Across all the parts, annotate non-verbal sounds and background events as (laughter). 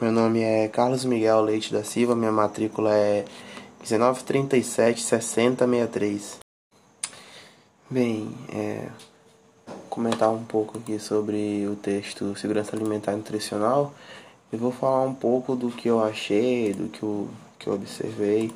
Meu nome é Carlos Miguel Leite da Silva, minha matrícula é 1937 6063. Bem, é, comentar um pouco aqui sobre o texto Segurança Alimentar e Nutricional. Eu vou falar um pouco do que eu achei, do que eu, que eu observei,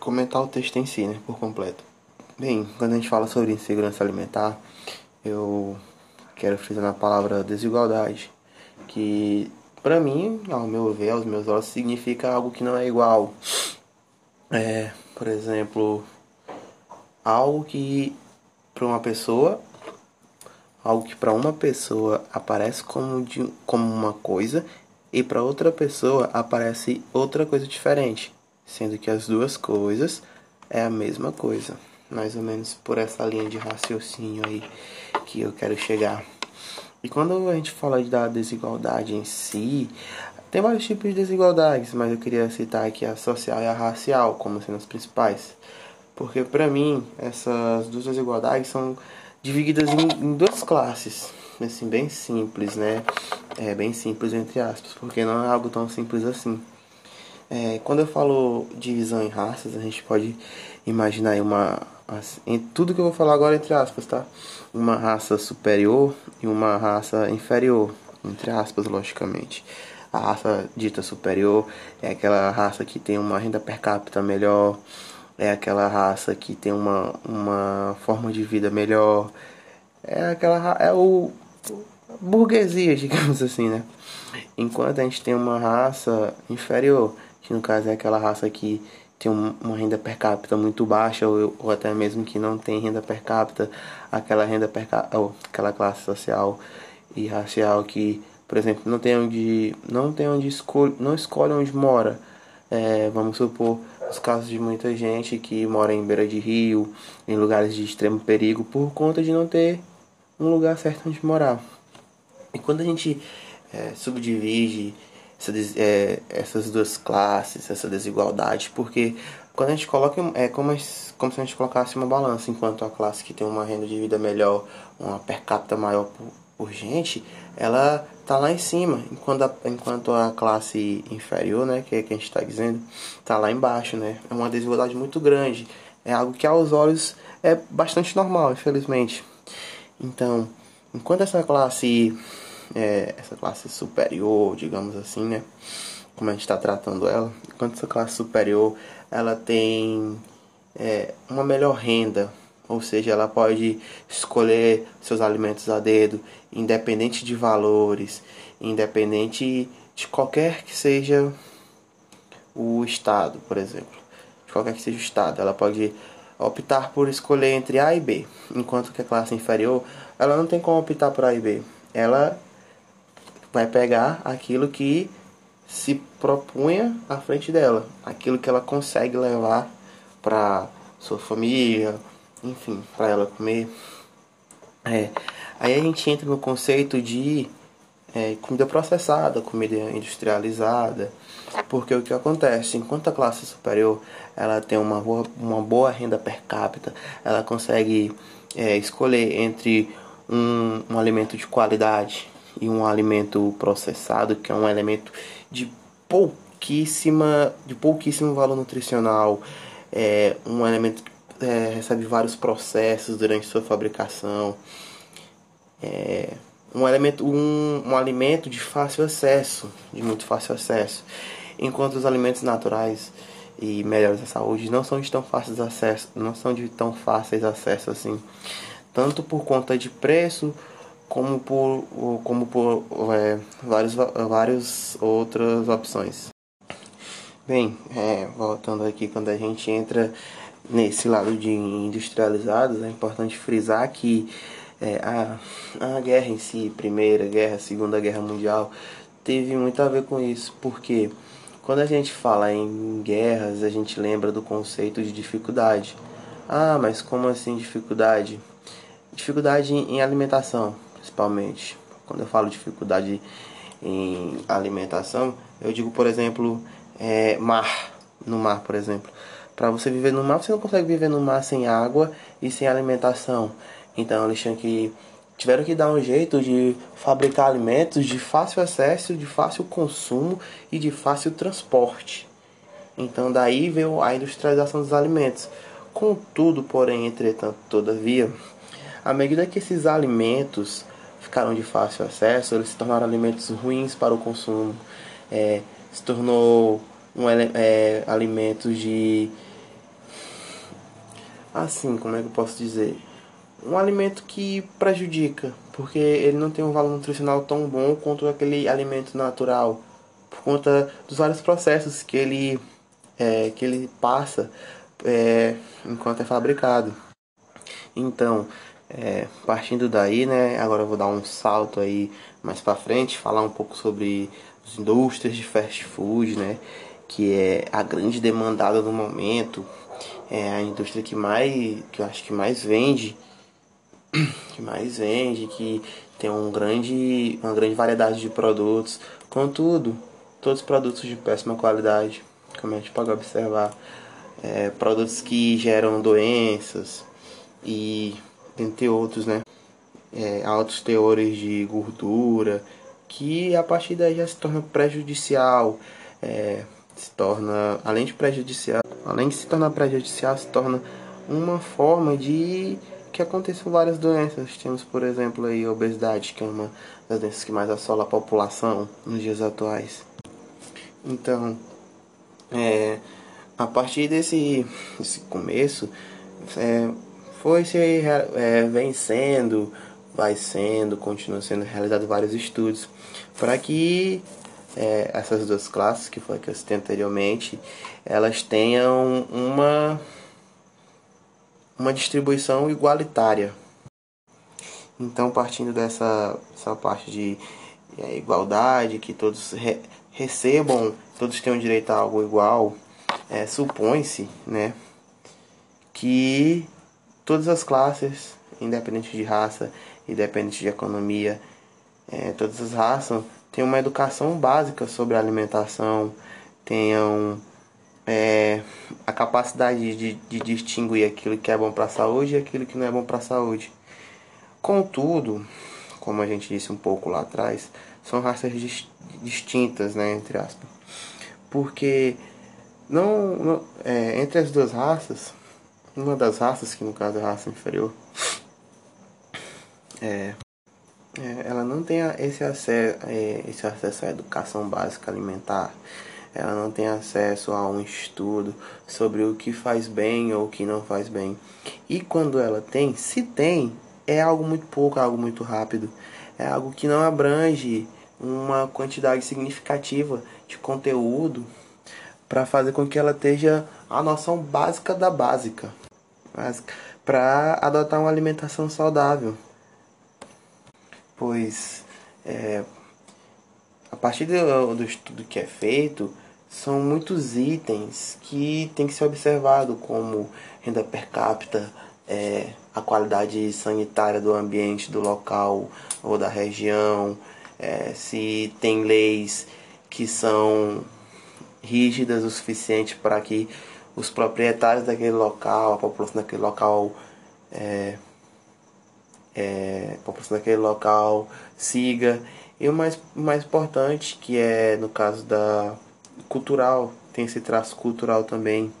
comentar o texto em si, né, por completo. Bem, quando a gente fala sobre insegurança alimentar, eu quero frisar na palavra desigualdade, que para mim, ao meu ver, aos meus olhos, significa algo que não é igual. É, por exemplo, algo que para uma pessoa, algo que para uma pessoa aparece como, de, como uma coisa e para outra pessoa aparece outra coisa diferente, sendo que as duas coisas é a mesma coisa mais ou menos por essa linha de raciocínio aí que eu quero chegar. E quando a gente fala da desigualdade em si, tem vários tipos de desigualdades, mas eu queria citar aqui a social e a racial como sendo as principais. Porque para mim, essas duas desigualdades são divididas em, em duas classes, assim, bem simples, né? É bem simples entre aspas, porque não é algo tão simples assim. É, quando eu falo divisão em raças, a gente pode imaginar uma em tudo que eu vou falar agora entre aspas, tá? Uma raça superior e uma raça inferior, entre aspas, logicamente. A raça dita superior é aquela raça que tem uma renda per capita melhor, é aquela raça que tem uma, uma forma de vida melhor, é aquela é o burguesia, (laughs) digamos assim, né? Enquanto a gente tem uma raça inferior, que no caso é aquela raça que tem uma renda per capita muito baixa ou, ou até mesmo que não tem renda per capita, aquela renda per capita, aquela classe social e racial que, por exemplo, não tem onde não tem onde escolhe, não escolhe onde mora. É, vamos supor os casos de muita gente que mora em beira de rio, em lugares de extremo perigo por conta de não ter um lugar certo onde morar. E quando a gente é, subdivide essa, é, essas duas classes, essa desigualdade, porque quando a gente coloca, é como, como se a gente colocasse uma balança, enquanto a classe que tem uma renda de vida melhor, uma per capita maior por, por gente, ela tá lá em cima, enquanto a, enquanto a classe inferior, né, que é que a gente está dizendo, tá lá embaixo, né? É uma desigualdade muito grande, é algo que aos olhos é bastante normal, infelizmente. Então, enquanto essa classe é, essa classe superior, digamos assim, né? Como a gente está tratando ela. Enquanto essa classe superior, ela tem é, uma melhor renda, ou seja, ela pode escolher seus alimentos a dedo, independente de valores, independente de qualquer que seja o estado, por exemplo. De qualquer que seja o estado, ela pode optar por escolher entre A e B, enquanto que a classe inferior, ela não tem como optar por A e B. Ela vai pegar aquilo que se propunha à frente dela, aquilo que ela consegue levar para sua família, enfim, para ela comer. É. Aí a gente entra no conceito de é, comida processada, comida industrializada, porque o que acontece, enquanto a classe superior ela tem uma boa, uma boa renda per capita, ela consegue é, escolher entre um, um alimento de qualidade, e um alimento processado, que é um elemento de pouquíssima, de pouquíssimo valor nutricional, é um elemento que é, recebe vários processos durante sua fabricação, é um elemento, um, um alimento de fácil acesso, de muito fácil acesso, enquanto os alimentos naturais e melhores à saúde não são de tão fáceis acesso, não são de tão fáceis acesso assim, tanto por conta de preço como por, como por é, vários, várias outras opções. Bem, é, voltando aqui, quando a gente entra nesse lado de industrializados, é importante frisar que é, a, a guerra em si, Primeira Guerra, Segunda Guerra Mundial, teve muito a ver com isso, porque quando a gente fala em guerras, a gente lembra do conceito de dificuldade. Ah, mas como assim dificuldade? Dificuldade em alimentação principalmente. Quando eu falo dificuldade em alimentação, eu digo, por exemplo, é, mar. No mar, por exemplo. Para você viver no mar, você não consegue viver no mar sem água e sem alimentação. Então eles tinham que tiveram que dar um jeito de fabricar alimentos de fácil acesso, de fácil consumo e de fácil transporte. Então daí veio a industrialização dos alimentos. Contudo, porém, entretanto, todavia, à medida que esses alimentos ficaram de fácil acesso, eles se tornaram alimentos ruins para o consumo, é, se tornou um, é, de assim, como é que eu posso dizer? Um alimento que prejudica, porque ele não tem um valor nutricional tão bom quanto aquele alimento natural, por conta dos vários processos que ele, é, que ele passa é, enquanto é fabricado. Então, é, partindo daí, né, agora eu vou dar um salto aí mais para frente, falar um pouco sobre as indústrias de fast food, né, que é a grande demandada no momento, é a indústria que mais, que eu acho que mais vende, que mais vende, que tem um grande, uma grande variedade de produtos, contudo, todos produtos de péssima qualidade, como a gente pode observar, é, produtos que geram doenças e entre outros, né? É, altos teores de gordura, que a partir daí já se torna prejudicial, é, se torna, além de prejudicial, além de se tornar prejudicial, se torna uma forma de que aconteçam várias doenças. Temos, por exemplo, aí, a obesidade, que é uma das doenças que mais assola a população nos dias atuais. Então, é, a partir desse, desse começo, é, foi se é, vencendo, vai sendo, continua sendo realizado vários estudos para que é, essas duas classes, que foi que eu citei anteriormente, elas tenham uma, uma distribuição igualitária. Então, partindo dessa essa parte de é, igualdade, que todos re, recebam, todos tenham direito a algo igual, é, supõe-se né, que todas as classes, independente de raça, independente de economia, é, todas as raças tenham uma educação básica sobre alimentação, tenham é, a capacidade de, de distinguir aquilo que é bom para a saúde e aquilo que não é bom para a saúde. Contudo, como a gente disse um pouco lá atrás, são raças distintas, né, entre aspas. Porque não, não é, entre as duas raças, uma das raças, que no caso é a raça inferior, é, é, ela não tem esse acesso, é, esse acesso à educação básica alimentar. Ela não tem acesso a um estudo sobre o que faz bem ou o que não faz bem. E quando ela tem, se tem, é algo muito pouco, algo muito rápido. É algo que não abrange uma quantidade significativa de conteúdo para fazer com que ela esteja a noção básica da básica, para adotar uma alimentação saudável. Pois é, a partir do, do estudo que é feito, são muitos itens que tem que ser observado, como renda per capita, é, a qualidade sanitária do ambiente, do local ou da região, é, se tem leis que são rígidas o suficiente para que os proprietários daquele local, a população daquele local é, é, a população daquele local siga. E o mais, mais importante, que é no caso da cultural, tem esse traço cultural também.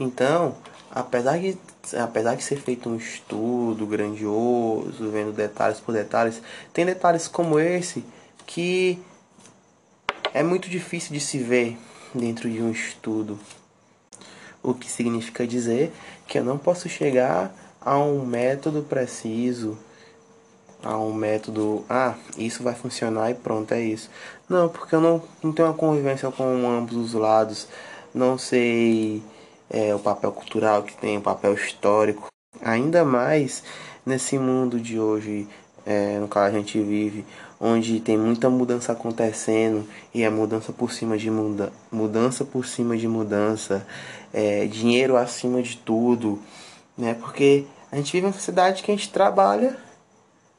Então, apesar de, apesar de ser feito um estudo grandioso, vendo detalhes por detalhes, tem detalhes como esse que é muito difícil de se ver dentro de um estudo. O que significa dizer que eu não posso chegar a um método preciso, a um método, ah, isso vai funcionar e pronto, é isso. Não, porque eu não, não tenho uma convivência com ambos os lados, não sei é, o papel cultural que tem, o papel histórico. Ainda mais nesse mundo de hoje, é, no qual a gente vive, onde tem muita mudança acontecendo e é mudança por cima de muda mudança por cima de mudança, é, dinheiro acima de tudo, né? Porque a gente vive uma sociedade que a gente trabalha,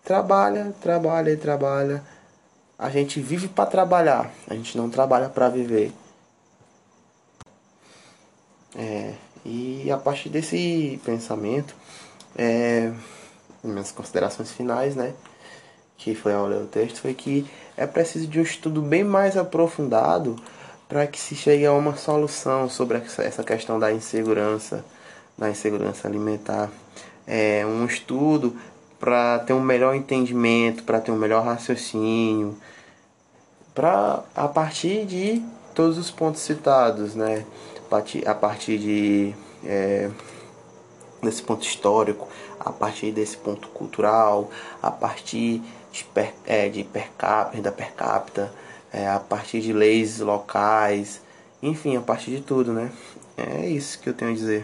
trabalha, trabalha e trabalha. A gente vive para trabalhar, a gente não trabalha para viver. É, e a partir desse pensamento, é, minhas considerações finais, né? Que foi ao ler o texto, foi que é preciso de um estudo bem mais aprofundado para que se chegue a uma solução sobre essa questão da insegurança, da insegurança alimentar. É um estudo para ter um melhor entendimento, para ter um melhor raciocínio, para a partir de todos os pontos citados, né? A partir de é, desse ponto histórico, a partir desse ponto cultural, a partir de per, é, de per capita, da per capita, é, a partir de leis locais, enfim, a partir de tudo, né? É isso que eu tenho a dizer.